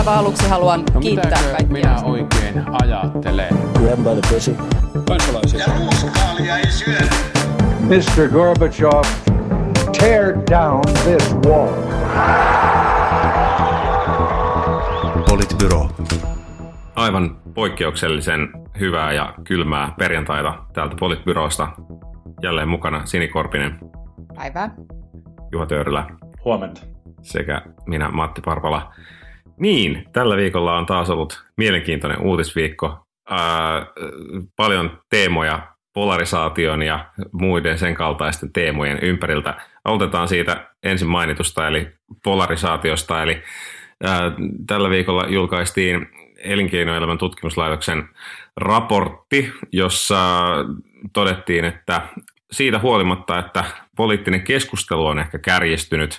aivan aluksi haluan no, kiittää kaikkia. minä oikein ajattelen? Grab by the pussy. Kansalaisia. Ja ruuskaalia ei syödä. Mr. Gorbachev, tear down this wall. Politbyro. Aivan poikkeuksellisen hyvää ja kylmää perjantaita täältä Politbyrosta. Jälleen mukana Sini Korpinen. Päivää. Juha Töyrylä. Huomenta. Sekä minä Matti Parpala. Niin, tällä viikolla on taas ollut mielenkiintoinen uutisviikko. Ää, paljon teemoja polarisaation ja muiden sen kaltaisten teemojen ympäriltä. Aloitetaan siitä ensin mainitusta, eli polarisaatiosta. Eli ää, tällä viikolla julkaistiin Elinkeinoelämän tutkimuslaitoksen raportti, jossa todettiin, että siitä huolimatta, että poliittinen keskustelu on ehkä kärjistynyt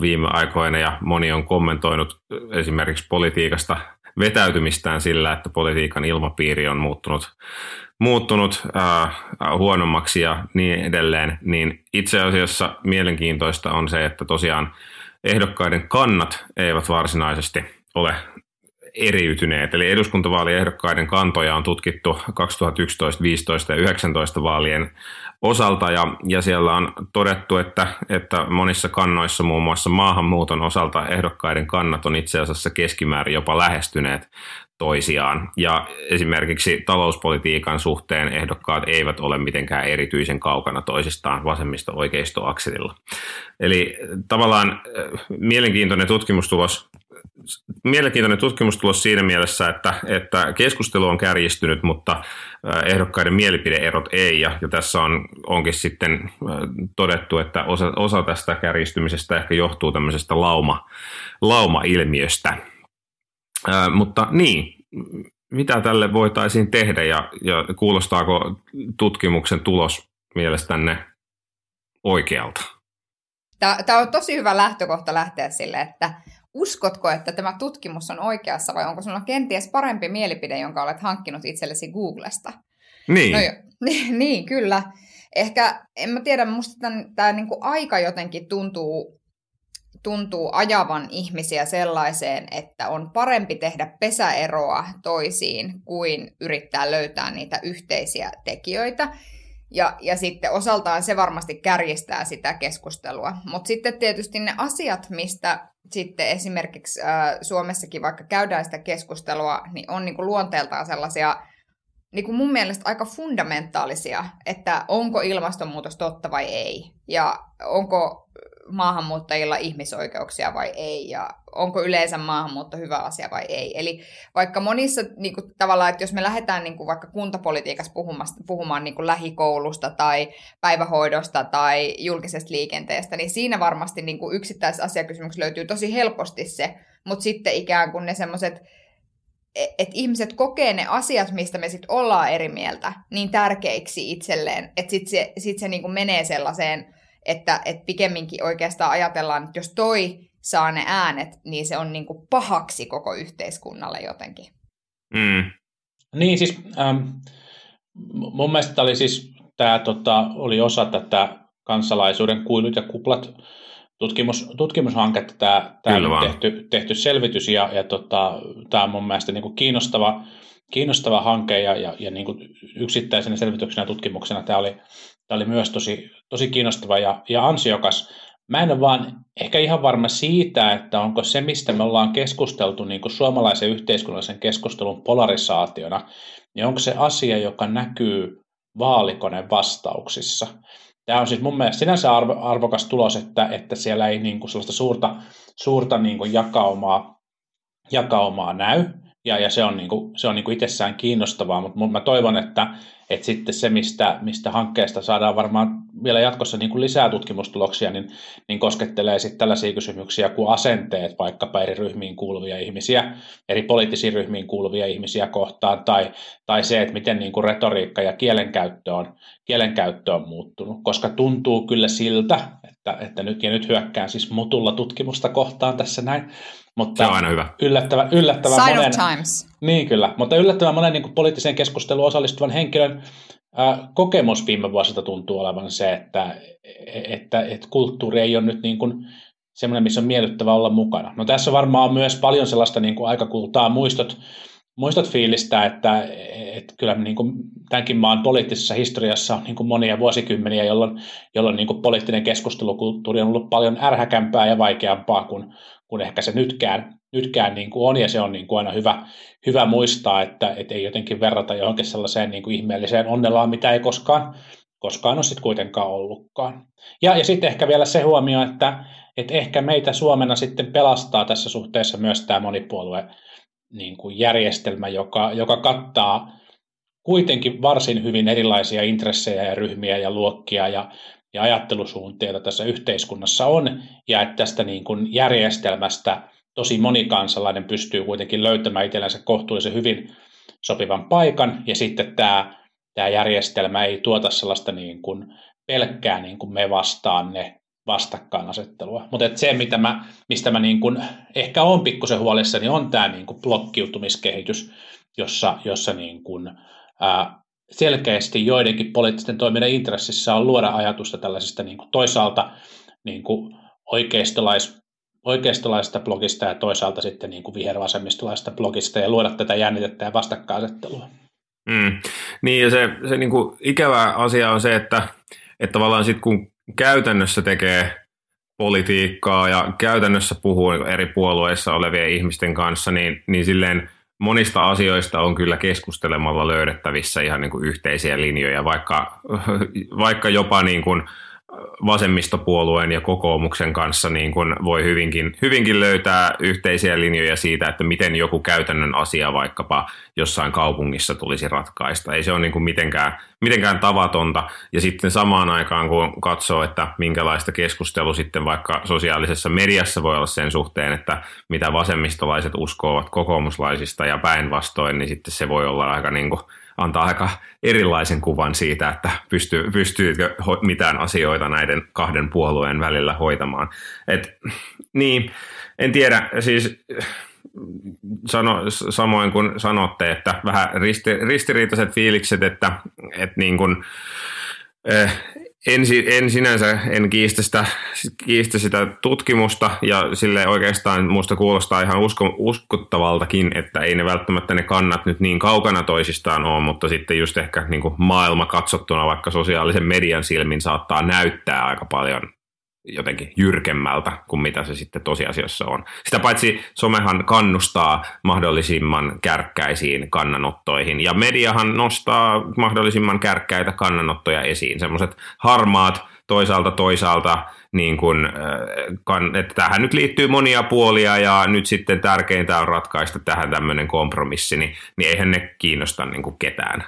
viime aikoina ja moni on kommentoinut esimerkiksi politiikasta vetäytymistään sillä, että politiikan ilmapiiri on muuttunut, muuttunut äh, huonommaksi ja niin edelleen, niin itse asiassa mielenkiintoista on se, että tosiaan ehdokkaiden kannat eivät varsinaisesti ole eriytyneet. Eli eduskuntavaaliehdokkaiden kantoja on tutkittu 2011, 15 ja 19 vaalien osalta ja, ja siellä on todettu, että, että monissa kannoissa muun muassa maahanmuuton osalta ehdokkaiden kannat on itse asiassa keskimäärin jopa lähestyneet toisiaan. Ja esimerkiksi talouspolitiikan suhteen ehdokkaat eivät ole mitenkään erityisen kaukana toisistaan vasemmisto-oikeisto-akselilla. Eli tavallaan äh, mielenkiintoinen tutkimustulos mielenkiintoinen tutkimustulos siinä mielessä, että, että keskustelu on kärjistynyt, mutta ehdokkaiden mielipideerot ei. Ja, ja tässä on, onkin sitten todettu, että osa, osa tästä kärjistymisestä ehkä johtuu tämmöisestä lauma, lauma-ilmiöstä. Ää, mutta niin, mitä tälle voitaisiin tehdä ja, ja kuulostaako tutkimuksen tulos mielestänne oikealta? Tämä on tosi hyvä lähtökohta lähteä sille, että uskotko, että tämä tutkimus on oikeassa vai onko sinulla kenties parempi mielipide, jonka olet hankkinut itsellesi Googlesta? Niin. No, niin, niin, kyllä. Ehkä, en mä tiedä, musta tämä, tämä niin aika jotenkin tuntuu, tuntuu ajavan ihmisiä sellaiseen, että on parempi tehdä pesäeroa toisiin kuin yrittää löytää niitä yhteisiä tekijöitä. Ja, ja sitten osaltaan se varmasti kärjistää sitä keskustelua. Mutta sitten tietysti ne asiat, mistä sitten esimerkiksi äh, Suomessakin vaikka käydään sitä keskustelua, niin on niin kuin luonteeltaan sellaisia niin kuin mun mielestä aika fundamentaalisia, että onko ilmastonmuutos totta vai ei, ja onko maahanmuuttajilla ihmisoikeuksia vai ei, ja onko yleensä maahanmuutto hyvä asia vai ei. Eli vaikka monissa niin kuin, tavallaan, että jos me lähdetään niin kuin, vaikka kuntapolitiikassa puhumaan, puhumaan niin kuin lähikoulusta tai päivähoidosta tai julkisesta liikenteestä, niin siinä varmasti niin kuin yksittäisessä asiakysymyksessä löytyy tosi helposti se, mutta sitten ikään kuin ne semmoiset että ihmiset kokee ne asiat, mistä me sitten ollaan eri mieltä, niin tärkeiksi itselleen, että sitten se, sit se niinku menee sellaiseen, että et pikemminkin oikeastaan ajatellaan, että jos toi saa ne äänet, niin se on niinku pahaksi koko yhteiskunnalle jotenkin. Mm. Niin siis ähm, mun mielestä oli siis tämä tota, oli osa tätä kansalaisuuden kuilut ja kuplat tutkimus, tutkimushanketta tämä, tämä tehty, tehty selvitys ja, ja tota, tämä on mun mielestä niin kuin kiinnostava, kiinnostava hanke ja, ja, ja niin kuin yksittäisenä selvityksenä ja tutkimuksena tämä oli, tämä oli myös tosi, tosi kiinnostava ja, ja ansiokas. Mä en ole vaan ehkä ihan varma siitä, että onko se, mistä me ollaan keskusteltu niin kuin suomalaisen yhteiskunnallisen keskustelun polarisaationa, niin onko se asia, joka näkyy vaalikone vastauksissa. Tämä on siis mun mielestä sinänsä arvo, arvokas tulos, että, että siellä ei niin kuin sellaista suurta, suurta niin kuin jakaumaa, jakaumaa näy, ja, ja se on, niin kuin, se on niin kuin itsessään kiinnostavaa, mutta mä toivon, että, että sitten se, mistä, mistä hankkeesta saadaan varmaan vielä jatkossa niin kuin lisää tutkimustuloksia, niin, niin koskettelee sitten tällaisia kysymyksiä kuin asenteet vaikkapa eri ryhmiin kuuluvia ihmisiä, eri poliittisiin ryhmiin kuuluvia ihmisiä kohtaan, tai, tai se, että miten niin kuin retoriikka ja kielenkäyttö on, kielenkäyttö on muuttunut, koska tuntuu kyllä siltä, että, että nyt, ja nyt hyökkään siis mutulla tutkimusta kohtaan tässä näin, mutta se on aina hyvä. Yllättävän, yllättävän Sign monen, of times. Niin kyllä, mutta yllättävän monen niin kuin poliittiseen keskusteluun osallistuvan henkilön ää, kokemus viime vuosilta tuntuu olevan se, että, että, että kulttuuri ei ole nyt niin kuin semmoinen, missä on miellyttävä olla mukana. No tässä varmaan on myös paljon sellaista niin kuin aikakultaa muistot, muistot fiilistä, että, että kyllä niin kuin tämänkin maan poliittisessa historiassa on niin kuin monia vuosikymmeniä, jolloin, jolloin niin kuin poliittinen keskustelukulttuuri on ollut paljon ärhäkämpää ja vaikeampaa kuin, kuin ehkä se nytkään, nytkään niin kuin on, ja se on niin kuin aina hyvä, hyvä muistaa, että, että ei jotenkin verrata johonkin sellaiseen niin kuin ihmeelliseen onnellaan, mitä ei koskaan, koskaan ole sitten kuitenkaan ollutkaan. Ja, ja sitten ehkä vielä se huomio, että, että ehkä meitä Suomena sitten pelastaa tässä suhteessa myös tämä monipuolue niin kuin järjestelmä, joka, joka kattaa kuitenkin varsin hyvin erilaisia intressejä ja ryhmiä ja luokkia ja, ja ajattelusuuntia, joita tässä yhteiskunnassa on, ja että tästä niin kuin järjestelmästä tosi monikansalainen pystyy kuitenkin löytämään itsellensä kohtuullisen hyvin sopivan paikan, ja sitten tämä, tämä järjestelmä ei tuota sellaista niin kuin pelkkää niin kuin me vastaan ne vastakkainasettelua. Mutta se, mitä mä, mistä mä niin kun ehkä on pikkusen huolissani, on tämä niin blokkiutumiskehitys, jossa, jossa niin kun, ää, selkeästi joidenkin poliittisten toimijoiden intressissä on luoda ajatusta tällaisesta niin kuin toisaalta niin kuin oikeistolais, oikeistolaisesta blogista ja toisaalta sitten niin kuin vihervasemmistolaisesta blogista ja luoda tätä jännitettä ja vastakkainasettelua. Mm. Niin ja se, se niin kuin ikävä asia on se, että, että tavallaan sitten kun käytännössä tekee politiikkaa ja käytännössä puhuu eri puolueissa olevien ihmisten kanssa, niin, niin silleen monista asioista on kyllä keskustelemalla löydettävissä ihan niin kuin yhteisiä linjoja, vaikka, vaikka jopa niin kuin vasemmistopuolueen ja kokoomuksen kanssa niin kuin voi hyvinkin, hyvinkin löytää yhteisiä linjoja siitä, että miten joku käytännön asia vaikkapa jossain kaupungissa tulisi ratkaista. Ei se ole niin kuin mitenkään, mitenkään tavatonta. Ja sitten samaan aikaan, kun katsoo, että minkälaista keskustelu sitten vaikka sosiaalisessa mediassa voi olla sen suhteen, että mitä vasemmistolaiset uskovat kokoomuslaisista ja päinvastoin, niin sitten se voi olla aika niin kuin antaa aika erilaisen kuvan siitä, että pystyy, pystyykö mitään asioita näiden kahden puolueen välillä hoitamaan. Et, niin, en tiedä, siis sano, samoin kuin sanotte, että vähän risti, ristiriitaiset fiilikset, että, että niin kuin, eh, en, en sinänsä en kiistä sitä, kiistä sitä tutkimusta ja sille oikeastaan minusta kuulostaa ihan usko, uskottavaltakin, että ei ne välttämättä ne kannat nyt niin kaukana toisistaan ole, mutta sitten just ehkä niin kuin maailma katsottuna vaikka sosiaalisen median silmin saattaa näyttää aika paljon jotenkin jyrkemmältä kuin mitä se sitten tosiasiassa on. Sitä paitsi somehan kannustaa mahdollisimman kärkkäisiin kannanottoihin ja mediahan nostaa mahdollisimman kärkkäitä kannanottoja esiin. Semmoiset harmaat toisaalta toisaalta, niin kun, äh, että tähän nyt liittyy monia puolia ja nyt sitten tärkeintä on ratkaista tähän tämmöinen kompromissi, niin, niin eihän ne kiinnosta niin kuin ketään.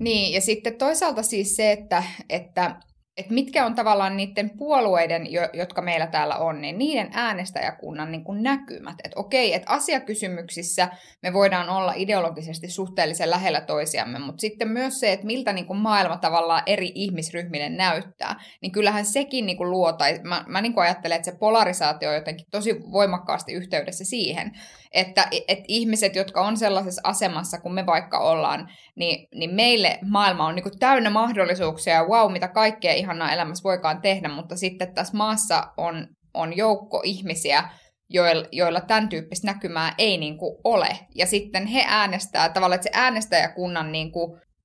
Niin, ja sitten toisaalta siis se, että, että että mitkä on tavallaan niiden puolueiden, jotka meillä täällä on, niin niiden äänestäjäkunnan niin kuin näkymät. Että okei, että asiakysymyksissä me voidaan olla ideologisesti suhteellisen lähellä toisiamme, mutta sitten myös se, että miltä niin kuin maailma tavallaan eri ihmisryhmille näyttää, niin kyllähän sekin niin kuin luo, tai mä, mä niin kuin ajattelen, että se polarisaatio on jotenkin tosi voimakkaasti yhteydessä siihen, että, että ihmiset, jotka on sellaisessa asemassa kuin me vaikka ollaan, niin, niin meille maailma on niin täynnä mahdollisuuksia ja wow, mitä kaikkea ihanaa elämässä voikaan tehdä, mutta sitten tässä maassa on, on joukko ihmisiä, joilla, joilla tämän tyyppistä näkymää ei niin ole. Ja sitten he äänestää tavallaan, että se äänestäjäkunnan niin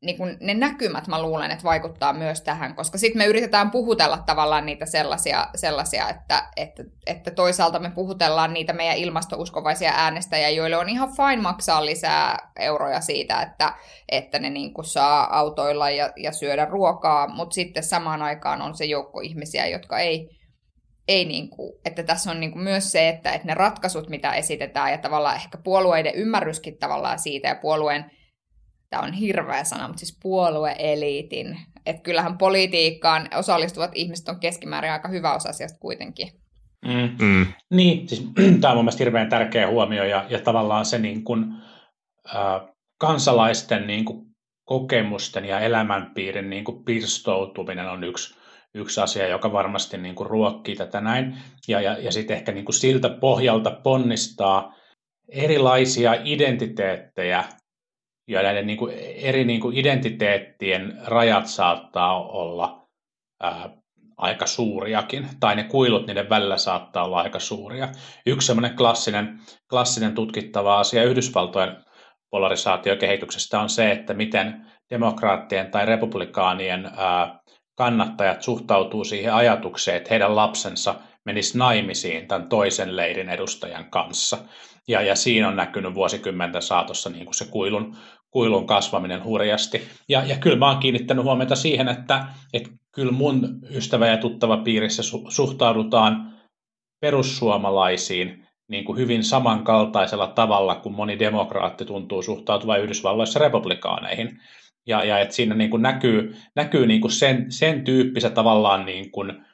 niin kun ne näkymät mä luulen, että vaikuttaa myös tähän, koska sitten me yritetään puhutella tavallaan niitä sellaisia, sellaisia että, että, että toisaalta me puhutellaan niitä meidän ilmastouskovaisia äänestäjiä, joille on ihan fine maksaa lisää euroja siitä, että, että ne niin saa autoilla ja, ja syödä ruokaa, mutta sitten samaan aikaan on se joukko ihmisiä, jotka ei, ei niin kuin, että tässä on niin kuin myös se, että, että ne ratkaisut, mitä esitetään ja tavallaan ehkä puolueiden ymmärryskin tavallaan siitä ja puolueen tämä on hirveä sana, mutta siis puolueeliitin. Että kyllähän politiikkaan osallistuvat ihmiset on keskimäärin aika hyvä osa asiasta kuitenkin. Mm. Mm. Niin, siis tämä on mun mielestä hirveän tärkeä huomio ja, ja tavallaan se niin kuin, äh, kansalaisten niin kuin, kokemusten ja elämänpiirin niin kuin, pirstoutuminen on yksi, yksi asia, joka varmasti niin kuin, ruokkii tätä näin. Ja, ja, ja sitten ehkä niin kuin, siltä pohjalta ponnistaa erilaisia identiteettejä ja näiden niin kuin eri niin kuin identiteettien rajat saattaa olla ää, aika suuriakin, tai ne kuilut niiden välillä saattaa olla aika suuria. Yksi semmoinen klassinen, klassinen tutkittava asia Yhdysvaltojen polarisaatiokehityksestä on se, että miten demokraattien tai republikaanien ää, kannattajat suhtautuu siihen ajatukseen, että heidän lapsensa menisi naimisiin tämän toisen leirin edustajan kanssa. Ja, ja siinä on näkynyt vuosikymmenten saatossa niin kuin se kuilun, kuilun kasvaminen hurjasti. Ja, ja kyllä mä oon kiinnittänyt huomiota siihen, että, että kyllä mun ystävä ja tuttava piirissä su, suhtaudutaan perussuomalaisiin niin kuin hyvin samankaltaisella tavalla kuin moni demokraatti tuntuu suhtautuvan Yhdysvalloissa republikaaneihin. Ja, ja että siinä niin kuin näkyy, näkyy niin kuin sen, sen tyyppistä tavallaan niin kuin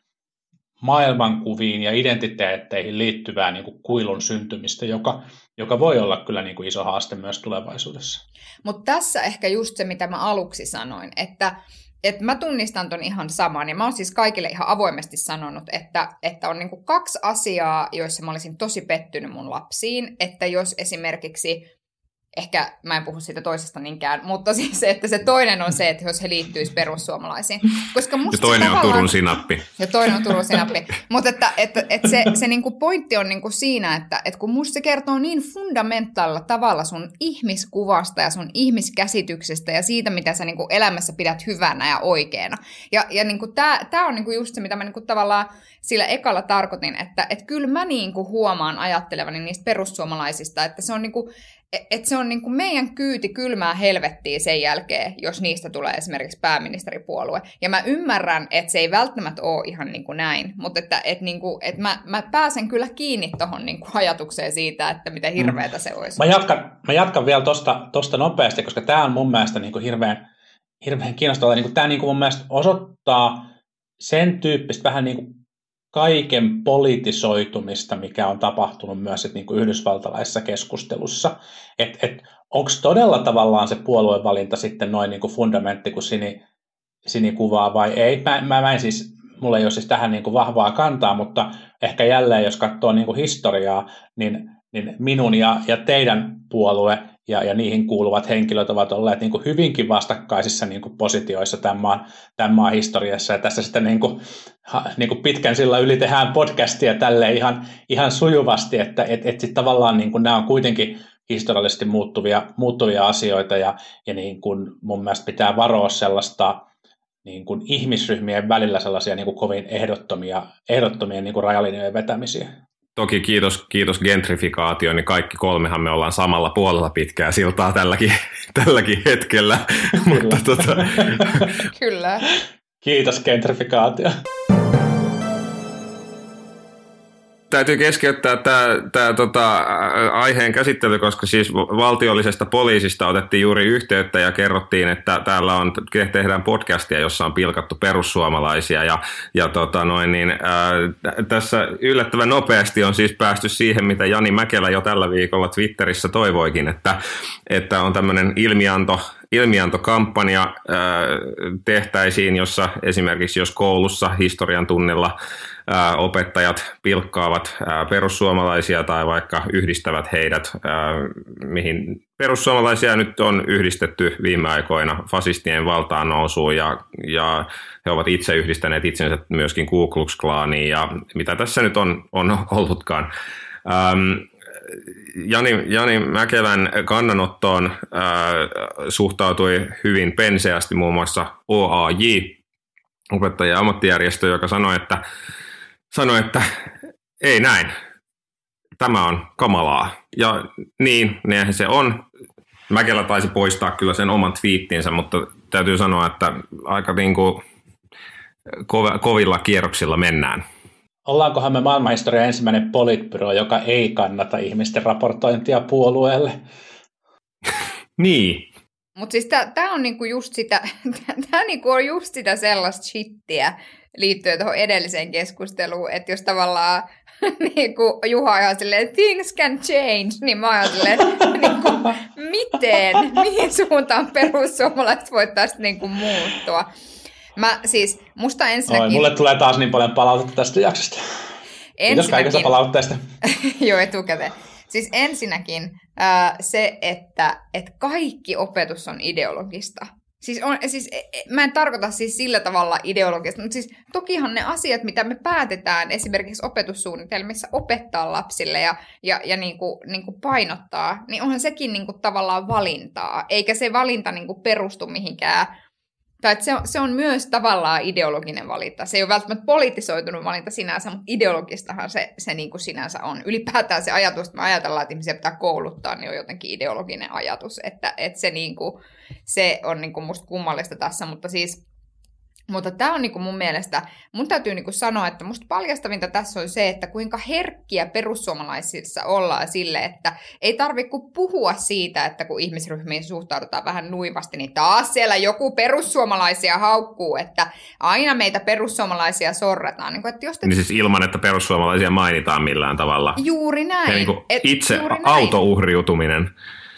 maailmankuviin ja identiteetteihin liittyvää niin kuin kuilun syntymistä, joka, joka voi olla kyllä niin kuin iso haaste myös tulevaisuudessa. Mutta tässä ehkä just se, mitä mä aluksi sanoin, että et mä tunnistan ton ihan saman, ja mä oon siis kaikille ihan avoimesti sanonut, että, että on niinku kaksi asiaa, joissa mä olisin tosi pettynyt mun lapsiin, että jos esimerkiksi ehkä mä en puhu siitä toisesta niinkään, mutta siis se, että se toinen on se, että jos he liittyisivät perussuomalaisiin. Koska musta ja toinen on Turun sinappi. Ja toinen on Turun sinappi. mutta että, että, että se, se niinku pointti on niinku siinä, että, että kun musta se kertoo niin fundamentaalilla tavalla sun ihmiskuvasta ja sun ihmiskäsityksestä ja siitä, mitä sä niinku elämässä pidät hyvänä ja oikeana. Ja, ja niinku tämä on niinku just se, mitä mä niinku tavallaan sillä ekalla tarkoitin, että et kyllä mä niinku huomaan ajattelevani niistä perussuomalaisista, että se on niinku, et se on niin kuin meidän kyyti kylmää helvettiä sen jälkeen, jos niistä tulee esimerkiksi pääministeripuolue. Ja mä ymmärrän, että se ei välttämättä ole ihan niin kuin näin, mutta että, että, niin kuin, että mä, mä pääsen kyllä kiinni tuohon niin kuin ajatukseen siitä, että miten hirveätä mm. se olisi. Mä jatkan, mä jatkan vielä tuosta tosta nopeasti, koska tämä on mun mielestä niin kuin hirveän, hirveän kiinnostavaa. Niin tämä niin kuin mun mielestä osoittaa sen tyyppistä vähän niin kuin kaiken politisoitumista, mikä on tapahtunut myös niin kuin yhdysvaltalaisessa keskustelussa. Et, et, Onko todella tavallaan se puoluevalinta sitten noin niin kuin fundamentti kuin Sini, Sini kuvaa vai ei? Mä, mä, mä en siis, mulla ei ole siis tähän niin kuin vahvaa kantaa, mutta ehkä jälleen jos katsoo niin kuin historiaa, niin, niin minun ja, ja teidän puolue ja, ja niihin kuuluvat henkilöt ovat olleet niin kuin hyvinkin vastakkaisissa niin kuin positioissa tämän maan, tämän maan historiassa. Ja tässä sitten niin kuin, niin kuin pitkän sillä yli tehdään podcastia tälle ihan, ihan sujuvasti, että et, et sit tavallaan niin kuin nämä on kuitenkin historiallisesti muuttuvia, muuttuvia asioita ja, ja niin kuin mun mielestä pitää varoa sellaista niin kuin ihmisryhmien välillä sellaisia niin kuin kovin ehdottomia, ehdottomia niin kuin rajalinjojen vetämisiä. Toki kiitos, kiitos gentrifikaatio, niin kaikki kolmehan me ollaan samalla puolella pitkää siltaa tälläkin, tälläkin hetkellä. Kyllä. Mutta, tota... Kyllä. Kiitos gentrifikaatio täytyy keskeyttää tämä, tämä tota, aiheen käsittely, koska siis valtiollisesta poliisista otettiin juuri yhteyttä ja kerrottiin, että täällä on, tehdään podcastia, jossa on pilkattu perussuomalaisia ja, ja tota noin, niin, ää, tässä yllättävän nopeasti on siis päästy siihen, mitä Jani Mäkelä jo tällä viikolla Twitterissä toivoikin, että, että on tämmöinen ilmianto, ilmiantokampanja tehtäisiin, jossa esimerkiksi jos koulussa historian tunnilla opettajat pilkkaavat perussuomalaisia tai vaikka yhdistävät heidät, mihin perussuomalaisia nyt on yhdistetty viime aikoina fasistien valtaan nousuun ja, ja he ovat itse yhdistäneet itsensä myöskin Ku Klux Klaniin ja mitä tässä nyt on, on ollutkaan. Jani, Jani Mäkelän kannanottoon ää, suhtautui hyvin penseästi muun muassa OAJ, opettajien ammattijärjestö, joka sanoi, että sanoi, että ei näin, tämä on kamalaa. Ja niin, niinhän se on. Mäkelä taisi poistaa kyllä sen oman twiittinsä, mutta täytyy sanoa, että aika niin kuin kovilla kierroksilla mennään. Ollaankohan me maailmanhistorian ensimmäinen politbyro, joka ei kannata ihmisten raportointia puolueelle? niin. Mutta siis tämä on niinku just sitä, tää niinku on just sitä sellaista shittiä, liittyen tuohon edelliseen keskusteluun, että jos tavallaan niin kuin Juha on ihan silleen, things can change, niin mä oon silleen, niin kuin, miten, mihin suuntaan perussuomalaiset voi tästä niin kuin muuttua. Mä siis, musta ensinnäkin... Oi, mulle tulee taas niin paljon palautetta tästä jaksosta. Kiitos kaikesta palautteesta. Joo, etukäteen. Siis ensinnäkin äh, se, että, että kaikki opetus on ideologista. Siis, on, siis e, e, mä en tarkoita siis sillä tavalla ideologista, mutta siis tokihan ne asiat, mitä me päätetään esimerkiksi opetussuunnitelmissa opettaa lapsille ja, ja, ja niin kuin, niin kuin painottaa, niin onhan sekin niin kuin tavallaan valintaa, eikä se valinta niin kuin perustu mihinkään tai se, on, se on myös tavallaan ideologinen valinta. Se ei ole välttämättä poliittisoitunut valinta sinänsä, mutta ideologistahan se, se niin kuin sinänsä on. Ylipäätään se ajatus, että me ajatellaan, että ihmisiä pitää kouluttaa, niin on jotenkin ideologinen ajatus. Että, että se, niin kuin, se on niin kuin musta kummallista tässä, mutta siis mutta tämä on niinku mun mielestä, mun täytyy niinku sanoa, että musta paljastavinta tässä on se, että kuinka herkkiä perussuomalaisissa ollaan sille, että ei tarvitse puhua siitä, että kun ihmisryhmiin suhtaudutaan vähän nuivasti, niin taas siellä joku perussuomalaisia haukkuu, että aina meitä perussuomalaisia sorretaan. Niin, että jos te... niin siis ilman, että perussuomalaisia mainitaan millään tavalla. Juuri näin. Ja niin Et, itse juuri näin. autouhriutuminen.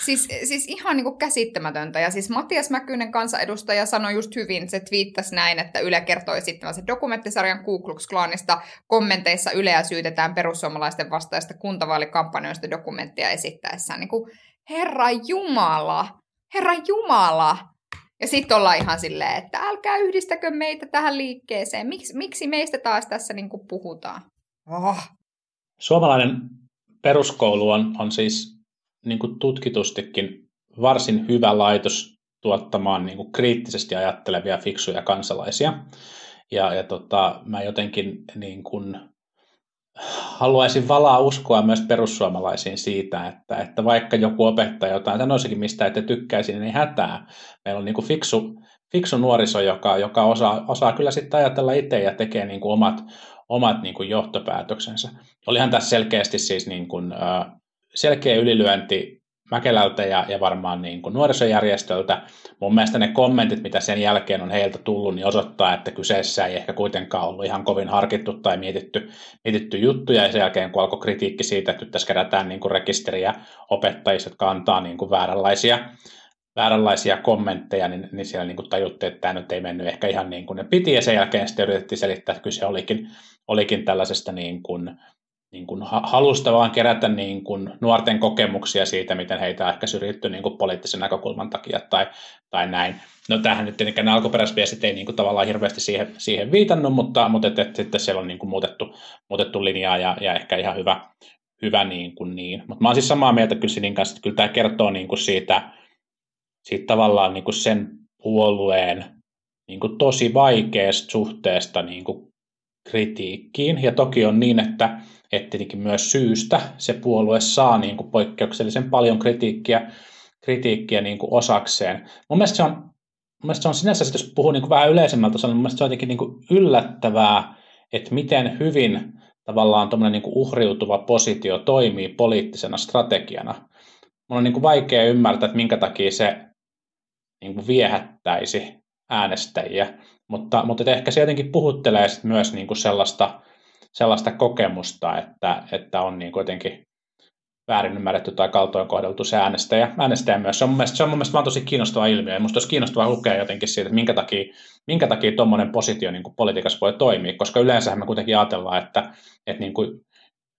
Siis, siis ihan niin kuin käsittämätöntä. Ja siis Matias Mäkynen kansanedustaja sanoi just hyvin, se twiittasi näin, että Yle kertoi esittämänsä dokumenttisarjan Ku Klux Klanista. Kommenteissa Yleä syytetään perussuomalaisten vastaista kuntavaalikampanjoista dokumenttia esittäessään. Niin kuin, Herra Jumala! Herra Jumala! Ja sitten ollaan ihan silleen, että älkää yhdistäkö meitä tähän liikkeeseen. Miks, miksi meistä taas tässä niin kuin puhutaan? Oh. Suomalainen peruskoulu on, on siis niin kuin tutkitustikin varsin hyvä laitos tuottamaan niin kuin kriittisesti ajattelevia fiksuja kansalaisia. Ja, ja tota, mä jotenkin niin kuin haluaisin valaa uskoa myös perussuomalaisiin siitä, että, että vaikka joku opettaja jotain sanoisikin, mistä ette tykkäisi, niin hätää. Meillä on niin kuin fiksu, fiksu nuoriso, joka, joka osaa, osaa kyllä sitten ajatella itse ja tekee niin kuin omat, omat niin kuin johtopäätöksensä. Olihan tässä selkeästi siis niin kuin, selkeä ylilyönti Mäkelältä ja, ja varmaan niin kuin nuorisojärjestöltä. Mun mielestä ne kommentit, mitä sen jälkeen on heiltä tullut, niin osoittaa, että kyseessä ei ehkä kuitenkaan ollut ihan kovin harkittu tai mietitty, mietitty juttuja. Ja sen jälkeen, kun alkoi kritiikki siitä, että nyt tässä kerätään niin kuin rekisteriä opettajista, jotka antaa niin kuin vääränlaisia, vääränlaisia kommentteja, niin, niin siellä niin kuin tajuttiin, että tämä nyt ei mennyt ehkä ihan niin kuin ne piti. Ja sen jälkeen sitten yritettiin selittää, että kyse olikin, olikin tällaisesta niin kuin, niin kuin halusta vaan kerätä niin kuin nuorten kokemuksia siitä, miten heitä ehkä syrjitty niin kuin poliittisen näkökulman takia tai, tai näin. No tämähän nyt tietenkään alkuperäisviestit ei niin kuin tavallaan hirveästi siihen, siihen viitannut, mutta, mutta et, et, sitten siellä on niin kuin muutettu, muutettu linjaa ja, ja ehkä ihan hyvä, hyvä niin kuin niin. Mutta mä oon siis samaa mieltä kyllä Sinin kanssa, että kyllä tämä kertoo niin kuin siitä, siitä tavallaan niin kuin sen puolueen niin kuin tosi vaikeasta suhteesta niin kuin kritiikkiin. Ja toki on niin, että että tietenkin myös syystä se puolue saa niin kuin poikkeuksellisen paljon kritiikkiä, kritiikkiä niin kuin osakseen. Mun mielestä se on, mun mielestä se on sinänsä, jos puhuu niin kuin vähän yleisemmältä tasolla, mun mielestä se on jotenkin niin kuin yllättävää, että miten hyvin tavallaan tuommoinen niin kuin uhriutuva positio toimii poliittisena strategiana. Mun on niin kuin vaikea ymmärtää, että minkä takia se niin kuin viehättäisi äänestäjiä, mutta, mutta ehkä se jotenkin puhuttelee myös niin kuin sellaista sellaista kokemusta, että, että on niin kuitenkin väärin ymmärretty tai kaltoin kohdeltu se äänestäjä, äänestäjä myös. Se on mun mielestä, se on mun mielestä vaan tosi kiinnostava ilmiö, ja musta olisi kiinnostavaa lukea jotenkin siitä, että minkä takia, minkä takia tuommoinen positio niin kuin politiikassa voi toimia, koska yleensä me kuitenkin ajatellaan, että, että niin kuin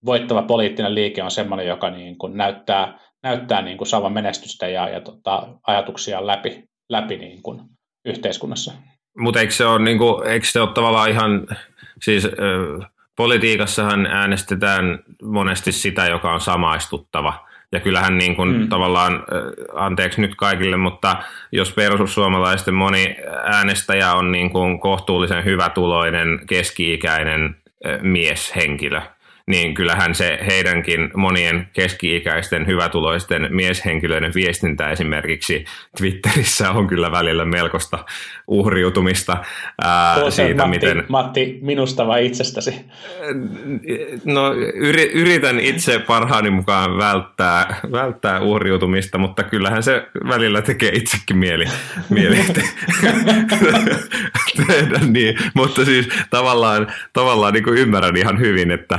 voittava poliittinen liike on sellainen, joka niin kuin näyttää, näyttää niin kuin saavan menestystä ja, ja tota, ajatuksia läpi, läpi niin kuin yhteiskunnassa. Mutta eikö se ole, niin kuin, eikö se ole tavallaan ihan, siis politiikassahan äänestetään monesti sitä, joka on samaistuttava. Ja kyllähän niin kuin mm. tavallaan, anteeksi nyt kaikille, mutta jos perussuomalaisten moni äänestäjä on niin kuin kohtuullisen hyvätuloinen, keski-ikäinen mieshenkilö, niin kyllähän se heidänkin monien keski-ikäisten hyvätuloisten mieshenkilöiden viestintä esimerkiksi Twitterissä on kyllä välillä melkoista uhriutumista ää, siitä, Matti, miten... Matti, minusta vai itsestäsi? No yritän itse parhaani mukaan välttää, välttää uhriutumista, mutta kyllähän se välillä tekee itsekin mieli, mieli tehdä niin. Mutta siis tavallaan, tavallaan niin kuin ymmärrän ihan hyvin, että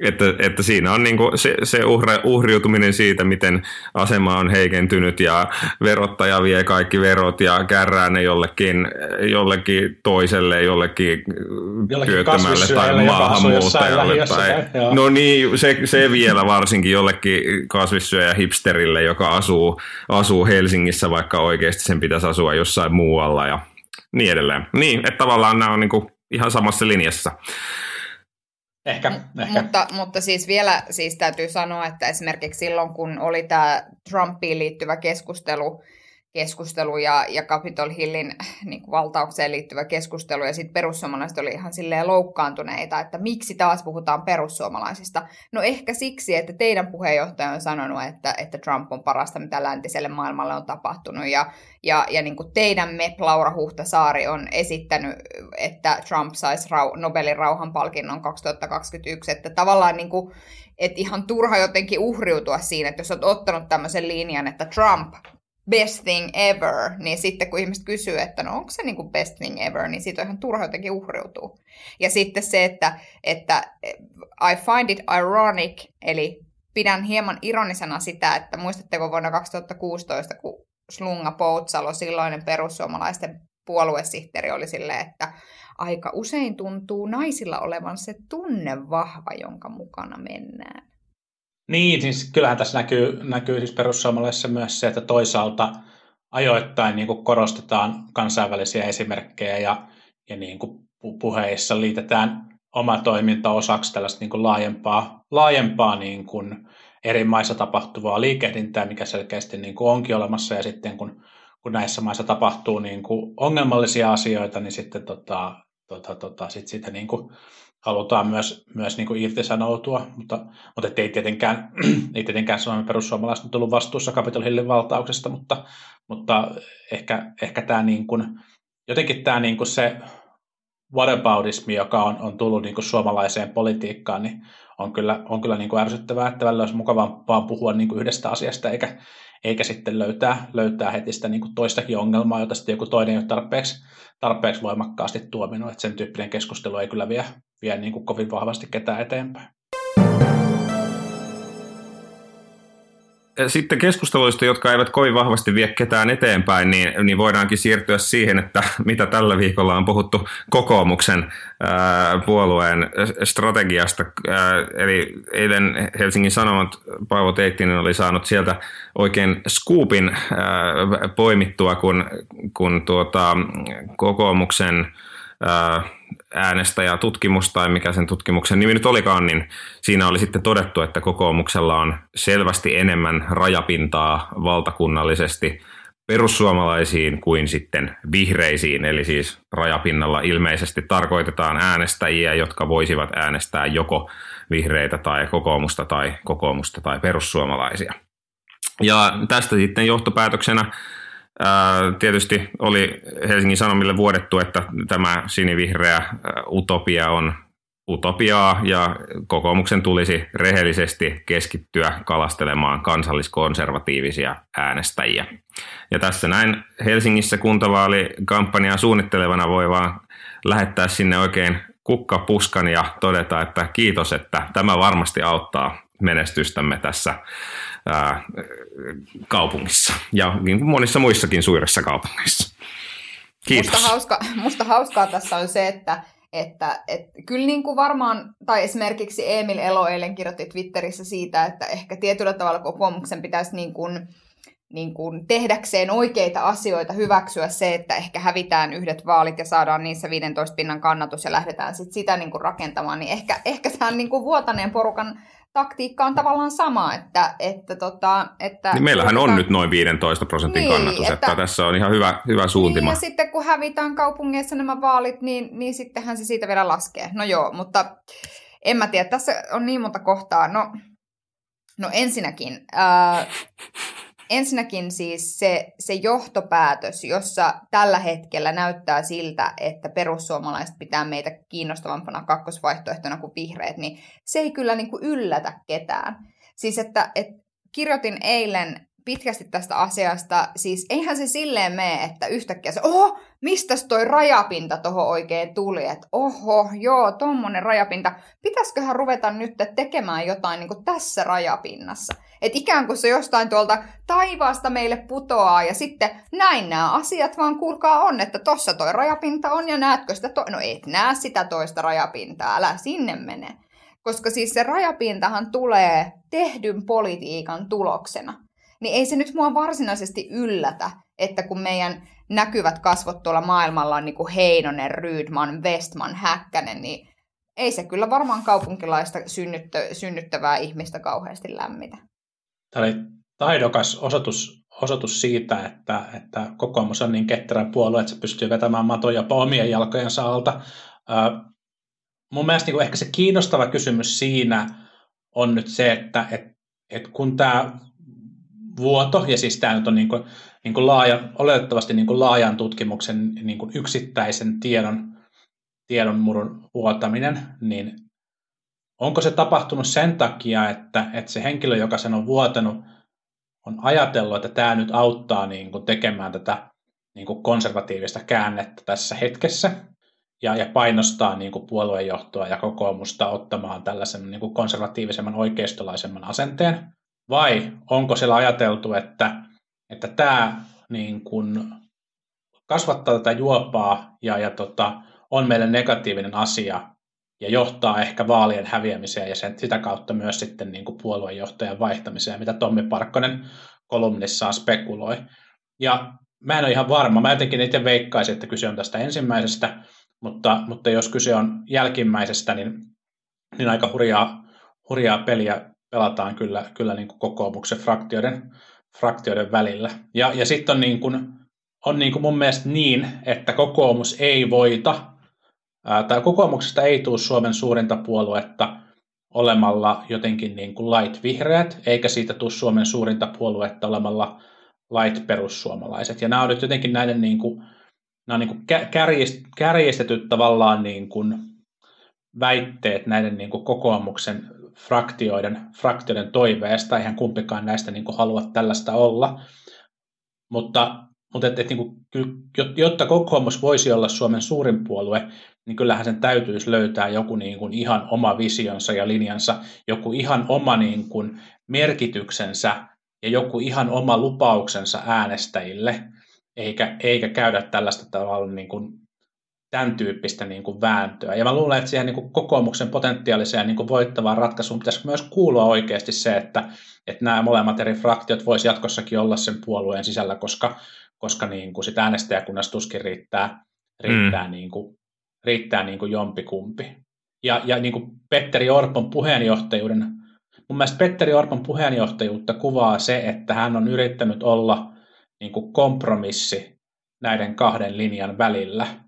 että, että siinä on niin kuin se, se uhre, uhriutuminen siitä, miten asema on heikentynyt ja verottaja vie kaikki verot ja kärrää ne jollekin, jollekin toiselle, jollekin, jollekin työttömälle tai maahanmuuttajalle. Tai, no niin, se, se vielä varsinkin jollekin kasvissyöjä hipsterille, joka asuu, asuu Helsingissä, vaikka oikeasti sen pitäisi asua jossain muualla ja niin edelleen. Niin, että tavallaan nämä on niin kuin ihan samassa linjassa. Ehkä, M- ehkä. Mutta, mutta siis vielä siis täytyy sanoa, että esimerkiksi silloin, kun oli tämä Trumpiin liittyvä keskustelu, keskustelu ja, ja Capitol Hillin niin kuin valtaukseen liittyvä keskustelu, ja sitten perussuomalaiset oli ihan silleen loukkaantuneita, että miksi taas puhutaan perussuomalaisista. No ehkä siksi, että teidän puheenjohtaja on sanonut, että, että Trump on parasta, mitä läntiselle maailmalle on tapahtunut, ja, ja, ja niin kuin teidän MEP Laura Huhtasaari on esittänyt, että Trump saisi rau, Nobelin rauhanpalkinnon 2021, että tavallaan niin kuin, että ihan turha jotenkin uhriutua siinä, että jos olet ottanut tämmöisen linjan, että Trump best thing ever, niin sitten kun ihmiset kysyy, että no onko se niin kuin best thing ever, niin siitä on ihan turha jotenkin uhriutua. Ja sitten se, että, että I find it ironic, eli pidän hieman ironisena sitä, että muistatteko vuonna 2016, kun Slunga Poutsalo, silloinen perussuomalaisten puoluesihteeri, oli silleen, että aika usein tuntuu naisilla olevan se tunne vahva, jonka mukana mennään. Niin, siis kyllähän tässä näkyy, näkyy siis perussuomalaisissa myös se, että toisaalta ajoittain niin kuin korostetaan kansainvälisiä esimerkkejä ja, ja niin kuin puheissa liitetään oma toiminta osaksi tällaista niin kuin laajempaa, laajempaa niin kuin eri maissa tapahtuvaa liikehdintää, mikä selkeästi niin kuin onkin olemassa, ja sitten kun, kun näissä maissa tapahtuu niin kuin ongelmallisia asioita, niin sitten tota, tota, tota, sit siitä niin kuin halutaan myös, myös niin irtisanoutua, mutta, mutta ei tietenkään, ei tietenkään Suomen perussuomalaiset on tullut vastuussa Capitol Hillin valtauksesta, mutta, mutta ehkä, ehkä tämä niin kuin, jotenkin tämä niin kuin se whataboutismi, joka on, on tullut niin kuin suomalaiseen politiikkaan, niin on kyllä, on kyllä niin kuin ärsyttävää, että välillä olisi mukavampaa puhua niin kuin yhdestä asiasta, eikä, eikä sitten löytää, löytää heti sitä niin kuin toistakin ongelmaa, jota sitten joku toinen ei ole tarpeeksi, tarpeeksi voimakkaasti tuominut, että sen tyyppinen keskustelu ei kyllä vie, vie niin kuin kovin vahvasti ketään eteenpäin. Sitten keskusteluista, jotka eivät kovin vahvasti vie ketään eteenpäin, niin, niin voidaankin siirtyä siihen, että mitä tällä viikolla on puhuttu kokoomuksen ää, puolueen strategiasta. Ää, eli eilen Helsingin Sanomat Paavo Teittinen oli saanut sieltä oikein ää, poimittua, kun, kun tuota, kokoomuksen äänestäjätutkimus tai mikä sen tutkimuksen nimi nyt olikaan, niin siinä oli sitten todettu, että kokoomuksella on selvästi enemmän rajapintaa valtakunnallisesti perussuomalaisiin kuin sitten vihreisiin, eli siis rajapinnalla ilmeisesti tarkoitetaan äänestäjiä, jotka voisivat äänestää joko vihreitä tai kokoomusta tai kokoomusta tai perussuomalaisia. Ja tästä sitten johtopäätöksenä Tietysti oli Helsingin Sanomille vuodettu, että tämä sinivihreä utopia on utopiaa ja kokoomuksen tulisi rehellisesti keskittyä kalastelemaan kansalliskonservatiivisia äänestäjiä. Ja tässä näin Helsingissä kuntavaalikampanjaa suunnittelevana voi vaan lähettää sinne oikein kukkapuskan ja todeta, että kiitos, että tämä varmasti auttaa menestystämme tässä kaupungissa ja niin monissa muissakin suurissa kaupungeissa. Kiitos. Musta, hauska, musta hauskaa tässä on se, että, että, että kyllä niin kuin varmaan, tai esimerkiksi Emil Elo eilen kirjoitti Twitterissä siitä, että ehkä tietyllä tavalla kokoomuksen pitäisi niin kuin, niin kuin tehdäkseen oikeita asioita hyväksyä se, että ehkä hävitään yhdet vaalit ja saadaan niissä 15 pinnan kannatus ja lähdetään sit sitä niin kuin rakentamaan, niin ehkä, ehkä tämän niin kuin vuotaneen porukan taktiikka on tavallaan sama, että... että, tota, että niin meillähän on nyt noin 15 prosentin niin, kannatus, että, että tässä on ihan hyvä, hyvä suuntima. Niin, ja sitten kun hävitään kaupungeissa nämä vaalit, niin, niin sittenhän se siitä vielä laskee. No joo, mutta en mä tiedä, tässä on niin monta kohtaa. No, no ensinnäkin, ää, ensinnäkin siis se, se johtopäätös, jossa tällä hetkellä näyttää siltä, että perussuomalaiset pitää meitä kiinnostavampana kakkosvaihtoehtona kuin vihreät, niin se ei kyllä niin kuin yllätä ketään. Siis että, että kirjoitin eilen pitkästi tästä asiasta. Siis eihän se silleen mene, että yhtäkkiä se, oho, mistä toi rajapinta tuohon oikein tuli? Että oho, joo, tommonen rajapinta. Pitäisiköhän ruveta nyt tekemään jotain niin kuin tässä rajapinnassa? Että ikään kuin se jostain tuolta taivaasta meille putoaa ja sitten näin nämä asiat vaan kuulkaa on, että tossa toi rajapinta on ja näetkö sitä, to- no et näe sitä toista rajapintaa, älä sinne mene. Koska siis se rajapintahan tulee tehdyn politiikan tuloksena. Niin ei se nyt mua varsinaisesti yllätä, että kun meidän näkyvät kasvot tuolla maailmalla on niin kuin Heinonen, Rydman, Westman, Häkkänen, niin ei se kyllä varmaan kaupunkilaista synnyttä, synnyttävää ihmistä kauheasti lämmitä. Tämä oli taidokas osoitus, osoitus siitä, että, että kokoomus on niin ketterä puolue, että se pystyy vetämään matoja omien jalkojensa alta. mun mielestä niin ehkä se kiinnostava kysymys siinä on nyt se, että et, et kun tämä vuoto, ja siis tämä nyt on niin kuin, niin kuin laaja, oletettavasti niin kuin laajan tutkimuksen niin kuin yksittäisen tiedon, tiedon murun vuotaminen, niin onko se tapahtunut sen takia, että, että se henkilö, joka sen on vuotanut, on ajatellut, että tämä nyt auttaa niin kuin tekemään tätä niin kuin konservatiivista käännettä tässä hetkessä, ja, ja painostaa niin kuin puoluejohtoa ja kokoomusta ottamaan tällaisen niin kuin konservatiivisemman oikeistolaisemman asenteen, vai onko siellä ajateltu, että, että tämä niin kuin kasvattaa tätä juopaa ja, ja tota, on meille negatiivinen asia ja johtaa ehkä vaalien häviämiseen ja sen, sitä kautta myös sitten niin kuin puoluejohtajan vaihtamiseen, mitä Tommi Parkkonen kolumnissaan spekuloi. Ja mä en ole ihan varma, mä jotenkin itse veikkaisin, että kyse on tästä ensimmäisestä, mutta, mutta jos kyse on jälkimmäisestä, niin, niin aika hurjaa, hurjaa peliä pelataan kyllä, kyllä niin kuin kokoomuksen fraktioiden, fraktioiden välillä. Ja, ja sitten on, niin kuin, on niin kuin mun mielestä niin, että kokoomus ei voita, ää, tai kokoomuksesta ei tule Suomen suurinta puoluetta olemalla jotenkin niin kuin light vihreät, eikä siitä tule Suomen suurinta puoluetta olemalla light perussuomalaiset. Ja nämä on nyt jotenkin näiden niin kuin, nämä on niin kuin kärjistetyt tavallaan niin kuin väitteet näiden niin kuin kokoomuksen fraktioiden, fraktioiden toiveesta. Eihän kumpikaan näistä niin kuin halua tällaista olla. Mutta, mutta et, et, niin kuin, jotta kokoomus voisi olla Suomen suurin puolue, niin kyllähän sen täytyisi löytää joku niin kuin ihan oma visionsa ja linjansa, joku ihan oma niin kuin merkityksensä ja joku ihan oma lupauksensa äänestäjille, eikä, eikä käydä tällaista tavalla niin kuin tämän tyyppistä niin kuin vääntöä. Ja mä luulen, että siihen niin kuin kokoomuksen potentiaaliseen niin kuin voittavaan ratkaisuun pitäisi myös kuulua oikeasti se, että, että nämä molemmat eri fraktiot voisi jatkossakin olla sen puolueen sisällä, koska, koska niin kuin sit äänestäjäkunnassa tuskin riittää, riittää, mm. niin kuin, riittää niin kuin jompikumpi. Ja, ja niin kuin Petteri Orpon puheenjohtajuuden, mun mielestä Petteri Orpon puheenjohtajuutta kuvaa se, että hän on yrittänyt olla niin kuin kompromissi näiden kahden linjan välillä –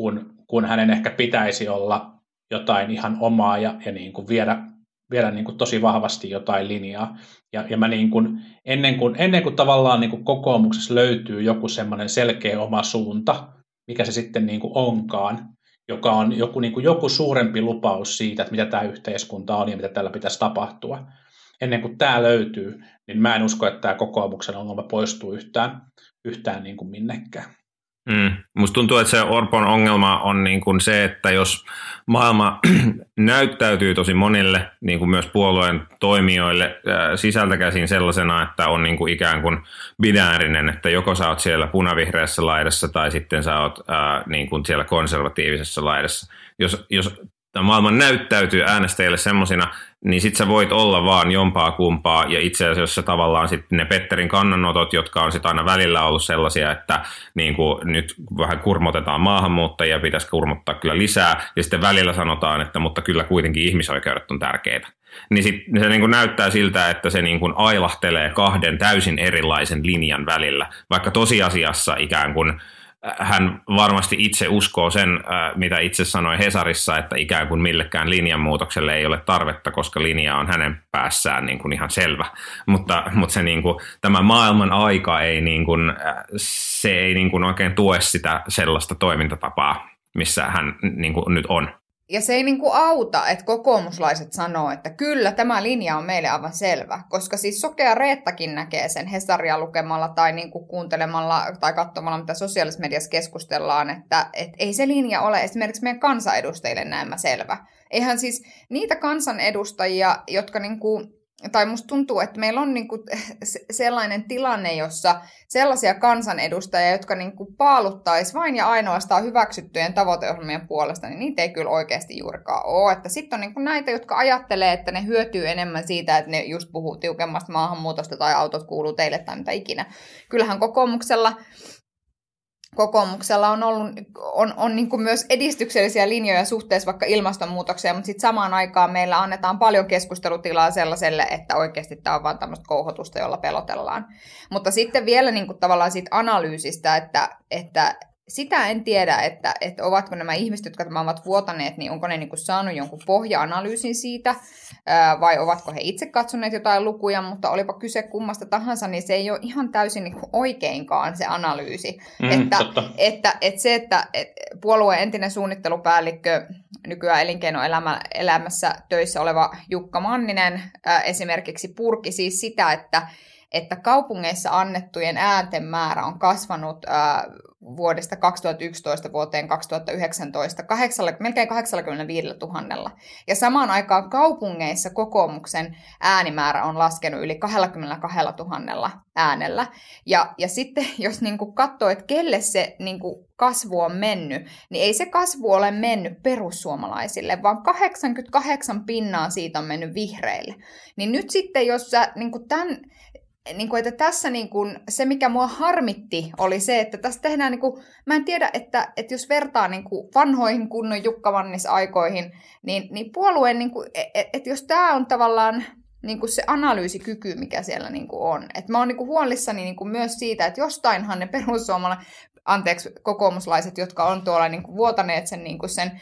kun, kun hänen ehkä pitäisi olla jotain ihan omaa ja, ja niin kuin viedä, viedä niin kuin tosi vahvasti jotain linjaa. Ja, ja mä niin kuin, ennen, kuin, ennen kuin tavallaan niin kuin kokoomuksessa löytyy joku semmoinen selkeä oma suunta, mikä se sitten niin kuin onkaan, joka on joku, niin kuin joku suurempi lupaus siitä, että mitä tämä yhteiskunta on ja mitä tällä pitäisi tapahtua. Ennen kuin tämä löytyy, niin mä en usko, että tämä kokoomuksen ongelma poistuu yhtään, yhtään niin kuin minnekään. Mm. Musta tuntuu, että se Orpon ongelma on niin kuin se, että jos maailma näyttäytyy tosi monille, niin kuin myös puolueen toimijoille sisältä käsin sellaisena, että on niin kuin ikään kuin binäärinen, että joko sä oot siellä punavihreässä laidassa tai sitten sä oot ää, niin kuin siellä konservatiivisessa laidassa. Jos, jos tämä maailma näyttäytyy äänestäjille semmoisina, niin sit sä voit olla vaan jompaa kumpaa, ja itse asiassa tavallaan sitten ne Petterin kannanotot, jotka on sitten aina välillä ollut sellaisia, että niin kuin nyt vähän kurmotetaan maahanmuuttajia, pitäisi kurmottaa kyllä lisää, ja sitten välillä sanotaan, että mutta kyllä kuitenkin ihmisoikeudet on tärkeitä. Niin sit se niin kuin näyttää siltä, että se niin kuin ailahtelee kahden täysin erilaisen linjan välillä, vaikka tosiasiassa ikään kuin hän varmasti itse uskoo sen, äh, mitä itse sanoi Hesarissa, että ikään kuin millekään linjanmuutokselle ei ole tarvetta, koska linja on hänen päässään niin kuin ihan selvä. Mutta, mutta se niin kuin, tämä maailman aika ei, niin kuin, äh, se ei niin kuin oikein tue sitä sellaista toimintatapaa, missä hän niin kuin nyt on. Ja se ei niinku auta, että kokoomuslaiset sanoo, että kyllä tämä linja on meille aivan selvä, koska siis sokea Reettakin näkee sen Hesaria lukemalla tai niinku kuuntelemalla tai katsomalla, mitä sosiaalisessa mediassa keskustellaan, että et ei se linja ole esimerkiksi meidän kansanedustajille näemmä selvä. Eihän siis niitä kansanedustajia, jotka niinku tai musta tuntuu, että meillä on niinku sellainen tilanne, jossa sellaisia kansanedustajia, jotka niinku paaluttaisi vain ja ainoastaan hyväksyttyjen tavoiteohjelmien puolesta, niin niitä ei kyllä oikeasti juurikaan ole. Että sitten on niinku näitä, jotka ajattelee, että ne hyötyy enemmän siitä, että ne just puhuu tiukemmasta maahanmuutosta tai autot kuuluu teille tai mitä ikinä. Kyllähän kokoomuksella kokoomuksella on ollut on, on niin kuin myös edistyksellisiä linjoja suhteessa vaikka ilmastonmuutokseen, mutta sitten samaan aikaan meillä annetaan paljon keskustelutilaa sellaiselle, että oikeasti tämä on vain tämmöistä kouhotusta, jolla pelotellaan. Mutta sitten vielä niin kuin tavallaan siitä analyysistä, että, että sitä en tiedä, että, että ovatko nämä ihmiset, jotka tämän ovat vuotaneet, niin onko ne niin kuin saanut jonkun pohja-analyysin siitä, vai ovatko he itse katsoneet jotain lukuja, mutta olipa kyse kummasta tahansa, niin se ei ole ihan täysin niin kuin oikeinkaan se analyysi. Mm, että, että, että, että se, että, että puolueen entinen suunnittelupäällikkö, nykyään elinkeinoelämässä töissä oleva Jukka Manninen esimerkiksi purki siis sitä, että että kaupungeissa annettujen äänten määrä on kasvanut ää, vuodesta 2011 vuoteen 2019 8, melkein 85 000. Ja samaan aikaan kaupungeissa kokoomuksen äänimäärä on laskenut yli 22 000 äänellä. Ja, ja sitten jos niin katsoo, että kelle se niin kasvu on mennyt, niin ei se kasvu ole mennyt perussuomalaisille, vaan 88 pinnaa siitä on mennyt vihreille. Niin nyt sitten, jos sä niin tämän niin kuin, että tässä niin kuin, se, mikä mua harmitti, oli se, että tässä tehdään, niin kuin, mä en tiedä, että, että jos vertaa niin kuin vanhoihin kunnon Jukkavannis-aikoihin, niin, niin puolueen, niin kuin, että, että jos tämä on tavallaan niin kuin se analyysikyky, mikä siellä niin kuin on. Et mä oon niin kuin huolissani niin kuin myös siitä, että jostainhan ne perussuomalaiset, anteeksi, kokoomuslaiset, jotka on tuolla niin kuin vuotaneet sen, niin kuin sen,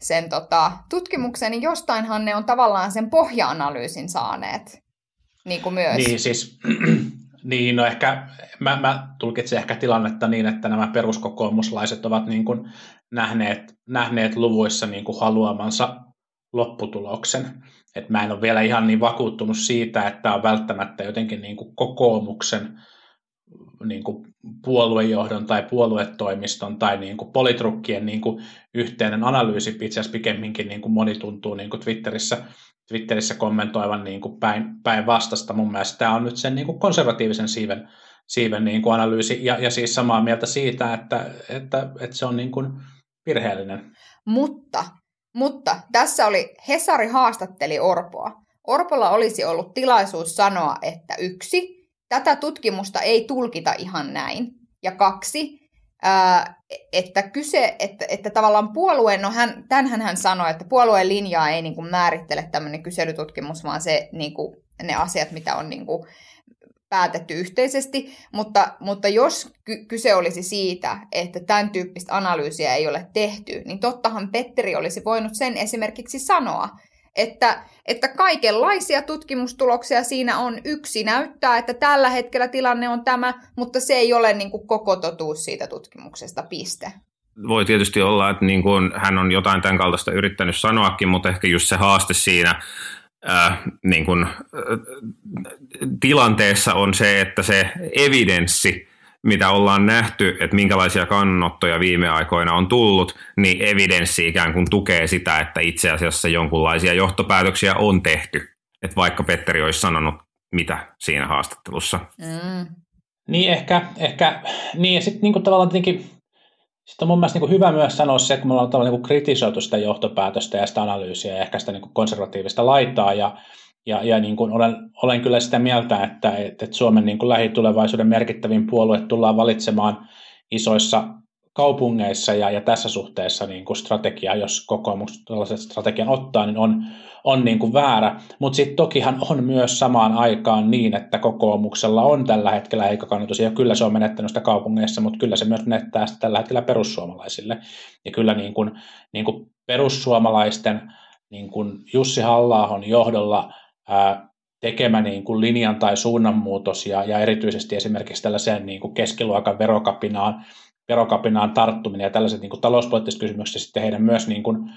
sen tota, tutkimuksen, niin jostainhan ne on tavallaan sen pohja-analyysin saaneet niin kuin myös. Niin siis, niin no ehkä, mä, mä tulkitsen ehkä tilannetta niin, että nämä peruskokoomuslaiset ovat niin kuin nähneet, nähneet luvuissa niin kuin haluamansa lopputuloksen. Et mä en ole vielä ihan niin vakuuttunut siitä, että on välttämättä jotenkin niin kuin kokoomuksen niin kuin puoluejohdon tai puoluetoimiston tai niin kuin politrukkien niin kuin yhteinen analyysi itse asiassa pikemminkin niin kuin moni tuntuu niin kuin Twitterissä Twitterissä kommentoivan niin kuin päin, päin vastasta. Mun mielestä tämä on nyt sen niin kuin konservatiivisen siiven, siiven niin kuin analyysi ja, ja siis samaa mieltä siitä, että, että, että se on niin kuin virheellinen. Mutta, mutta tässä oli Hesari haastatteli Orpoa. Orpolla olisi ollut tilaisuus sanoa, että yksi, tätä tutkimusta ei tulkita ihan näin. Ja kaksi, että kyse, että, että tavallaan puolueen, no hän, tämänhän hän sanoi, että puolueen linjaa ei niin kuin määrittele tämmöinen kyselytutkimus, vaan se, niin kuin, ne asiat, mitä on niin kuin, päätetty yhteisesti, mutta, mutta jos ky- kyse olisi siitä, että tämän tyyppistä analyysiä ei ole tehty, niin tottahan Petteri olisi voinut sen esimerkiksi sanoa, että, että kaikenlaisia tutkimustuloksia siinä on. Yksi näyttää, että tällä hetkellä tilanne on tämä, mutta se ei ole niin kuin koko totuus siitä tutkimuksesta, piste. Voi tietysti olla, että niin kuin hän on jotain tämän kaltaista yrittänyt sanoakin, mutta ehkä just se haaste siinä äh, niin kuin, äh, tilanteessa on se, että se evidenssi mitä ollaan nähty, että minkälaisia kannottoja viime aikoina on tullut, niin evidenssi ikään kuin tukee sitä, että itse asiassa jonkunlaisia johtopäätöksiä on tehty. Että vaikka Petteri olisi sanonut mitä siinä haastattelussa. Mm. Niin ehkä, ehkä niin ja sitten niin tavallaan tietenkin sitten on mun mielestä niin hyvä myös sanoa se, että me ollaan tavallaan niin kritisoitu sitä johtopäätöstä ja sitä analyysiä ja ehkä sitä niin konservatiivista laitaa ja ja, ja niin kuin olen, olen kyllä sitä mieltä, että, että Suomen niin kuin lähitulevaisuuden merkittävin puolue tullaan valitsemaan isoissa kaupungeissa ja, ja tässä suhteessa niin kuin strategia, jos kokoomus tällaisen strategian ottaa, niin on, on niin kuin väärä. Mutta sitten tokihan on myös samaan aikaan niin, että kokoomuksella on tällä hetkellä heikko kannatus, ja kyllä se on menettänyt sitä kaupungeissa, mutta kyllä se myös menettää sitä tällä hetkellä perussuomalaisille. Ja kyllä niin kuin, niin kuin perussuomalaisten niin kuin Jussi halla johdolla tekemä niin kuin linjan tai suunnanmuutos ja, ja erityisesti esimerkiksi tällaiseen niin kuin keskiluokan verokapinaan, verokapinaan tarttuminen ja tällaiset niin kuin talouspoliittiset kysymykset sitten heidän myös niin kuin,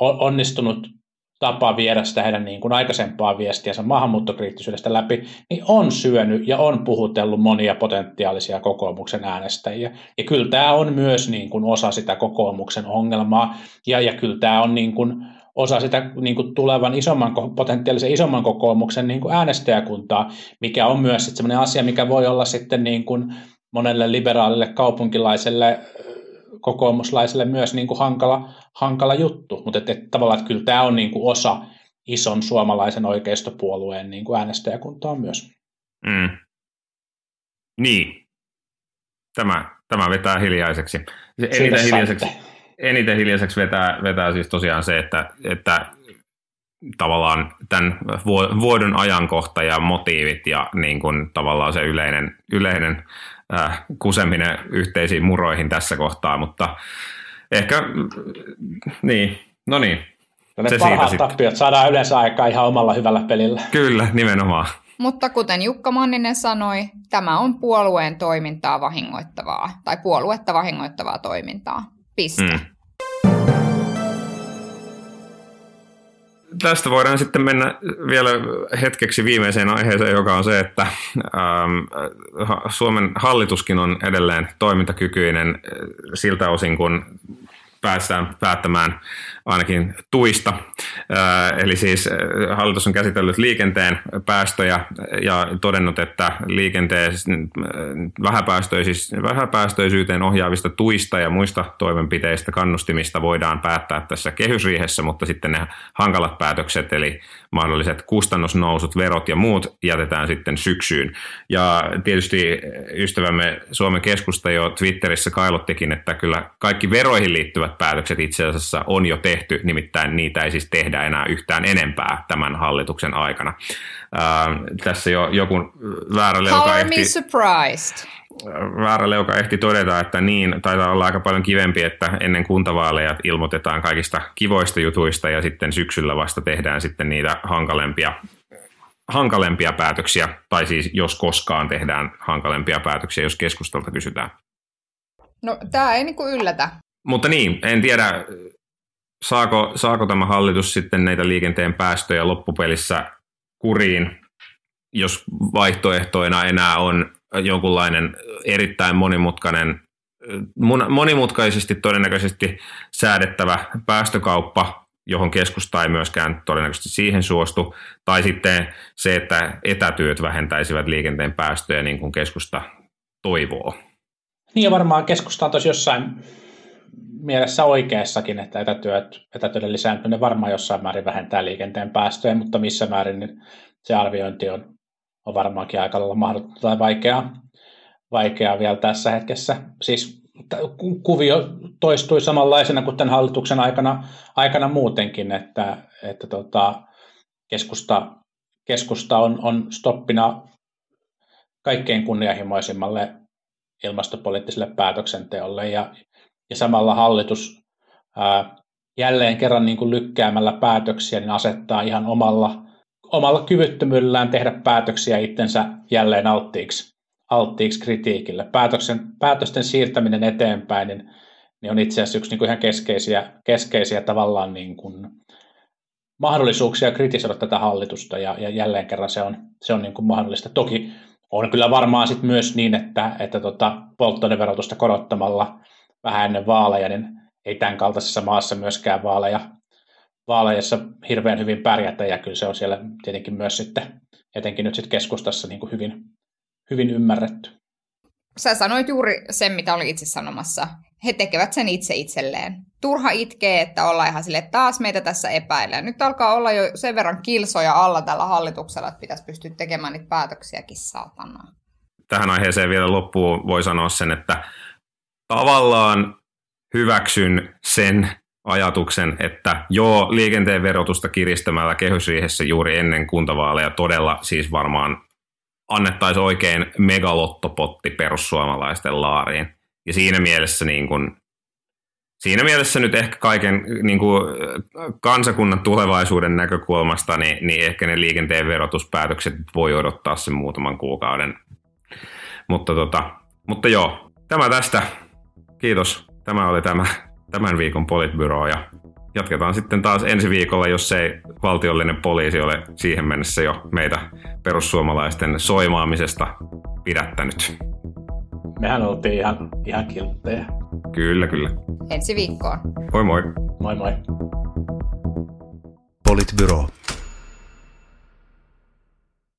onnistunut tapa viedä sitä heidän niin kuin aikaisempaa viestiänsä maahanmuuttokriittisyydestä läpi, niin on syönyt ja on puhutellut monia potentiaalisia kokoomuksen äänestäjiä. Ja kyllä tämä on myös niin kuin osa sitä kokoomuksen ongelmaa, ja, ja kyllä tämä on niin kuin osa sitä niin kuin tulevan isomman, potentiaalisen isomman kokoomuksen niin kuin äänestäjäkuntaa, mikä on myös sellainen asia, mikä voi olla sitten niin kuin monelle liberaalille kaupunkilaiselle kokoomuslaisille myös niin kuin hankala, hankala juttu, mutta että, että tavallaan että kyllä tämä on niin kuin osa ison suomalaisen oikeistopuolueen niin kuin äänestäjäkuntaa myös. Mm. Niin. Tämä, tämä vetää hiljaiseksi. Eniten hiljaiseksi, eniten hiljaiseksi vetää, vetää siis tosiaan se, että, että tavallaan tämän vuodon ajankohta ja motiivit ja niin kuin tavallaan se yleinen, yleinen äh, kuseminen yhteisiin muroihin tässä kohtaa, mutta ehkä, niin, no niin. Ne parhaat tappiot saadaan yleensä aikaa ihan omalla hyvällä pelillä. Kyllä, nimenomaan. Mutta kuten Jukka Manninen sanoi, tämä on puolueen toimintaa vahingoittavaa, tai puoluetta vahingoittavaa toimintaa. Piste. Mm. tästä voidaan sitten mennä vielä hetkeksi viimeiseen aiheeseen, joka on se, että ähm, Suomen hallituskin on edelleen toimintakykyinen äh, siltä osin, kun päästään päättämään ainakin tuista. Eli siis hallitus on käsitellyt liikenteen päästöjä ja todennut, että liikenteen vähäpäästöisyyteen ohjaavista tuista ja muista toimenpiteistä kannustimista voidaan päättää tässä kehysriihessä, mutta sitten ne hankalat päätökset, eli mahdolliset kustannusnousut, verot ja muut jätetään sitten syksyyn. Ja tietysti ystävämme Suomen keskusta jo Twitterissä kailottikin, että kyllä kaikki veroihin liittyvät päätökset itse asiassa on jo tehty, nimittäin niitä ei siis tehdä enää yhtään enempää tämän hallituksen aikana. Ää, tässä jo joku väärä leuka ehti... surprised väärälle, joka ehti todeta, että niin, taitaa olla aika paljon kivempi, että ennen kuntavaaleja ilmoitetaan kaikista kivoista jutuista ja sitten syksyllä vasta tehdään sitten niitä hankalempia, hankalempia päätöksiä, tai siis jos koskaan tehdään hankalempia päätöksiä, jos keskustalta kysytään. No tämä ei niinku yllätä. Mutta niin, en tiedä, saako, saako tämä hallitus sitten näitä liikenteen päästöjä loppupelissä kuriin, jos vaihtoehtoina enää on jonkunlainen erittäin monimutkainen, monimutkaisesti todennäköisesti säädettävä päästökauppa, johon keskusta ei myöskään todennäköisesti siihen suostu, tai sitten se, että etätyöt vähentäisivät liikenteen päästöjä niin kuin keskusta toivoo. Niin ja varmaan keskusta on tosi jossain mielessä oikeassakin, että etätyöt, etätyöiden lisääntyminen varmaan jossain määrin vähentää liikenteen päästöjä, mutta missä määrin niin se arviointi on, on varmaankin aika lailla mahdotonta tai vaikeaa, vaikeaa vielä tässä hetkessä. Siis kuvio toistui samanlaisena kuin tämän hallituksen aikana, aikana muutenkin, että, että tota, keskusta, keskusta on, on stoppina kaikkein kunnianhimoisimmalle ilmastopoliittiselle päätöksenteolle ja, ja samalla hallitus ää, jälleen kerran niin kuin lykkäämällä päätöksiä niin asettaa ihan omalla, omalla kyvyttömyydellään tehdä päätöksiä itsensä jälleen alttiiksi, alttiiksi kritiikille. Päätöksen, päätösten siirtäminen eteenpäin niin, niin on itse asiassa yksi niin kuin ihan keskeisiä, keskeisiä tavallaan niin kuin mahdollisuuksia kritisoida tätä hallitusta ja, ja jälleen kerran se on, se on niin kuin mahdollista. Toki on kyllä varmaan sit myös niin, että, että tota, polttoaineverotusta korottamalla vähän ennen vaaleja, niin ei tämän kaltaisessa maassa myöskään vaaleja, vaaleissa hirveän hyvin pärjätä, ja kyllä se on siellä tietenkin myös sitten, etenkin nyt sitten keskustassa niin kuin hyvin, hyvin ymmärretty. Sä sanoit juuri sen, mitä oli itse sanomassa. He tekevät sen itse itselleen. Turha itkee, että ollaan ihan sille, että taas meitä tässä epäilee. Nyt alkaa olla jo sen verran kilsoja alla tällä hallituksella, että pitäisi pystyä tekemään niitä päätöksiäkin saatana. Tähän aiheeseen vielä loppuun voi sanoa sen, että tavallaan hyväksyn sen ajatuksen, että joo, liikenteen verotusta kiristämällä kehysriihessä juuri ennen kuntavaaleja todella siis varmaan annettaisiin oikein megalottopotti perussuomalaisten laariin. Ja siinä mielessä, niin kuin, siinä mielessä nyt ehkä kaiken niin kuin, kansakunnan tulevaisuuden näkökulmasta, niin, niin ehkä ne liikenteen verotuspäätökset voi odottaa sen muutaman kuukauden. Mutta, tota, mutta joo, tämä tästä. Kiitos. Tämä oli tämä tämän viikon Politbyro ja jatketaan sitten taas ensi viikolla, jos ei valtiollinen poliisi ole siihen mennessä jo meitä perussuomalaisten soimaamisesta pidättänyt. Mehän oltiin ihan, ihan kilttejä. Kyllä, kyllä. Ensi viikkoon. Moi moi. Moi moi. Politbyro.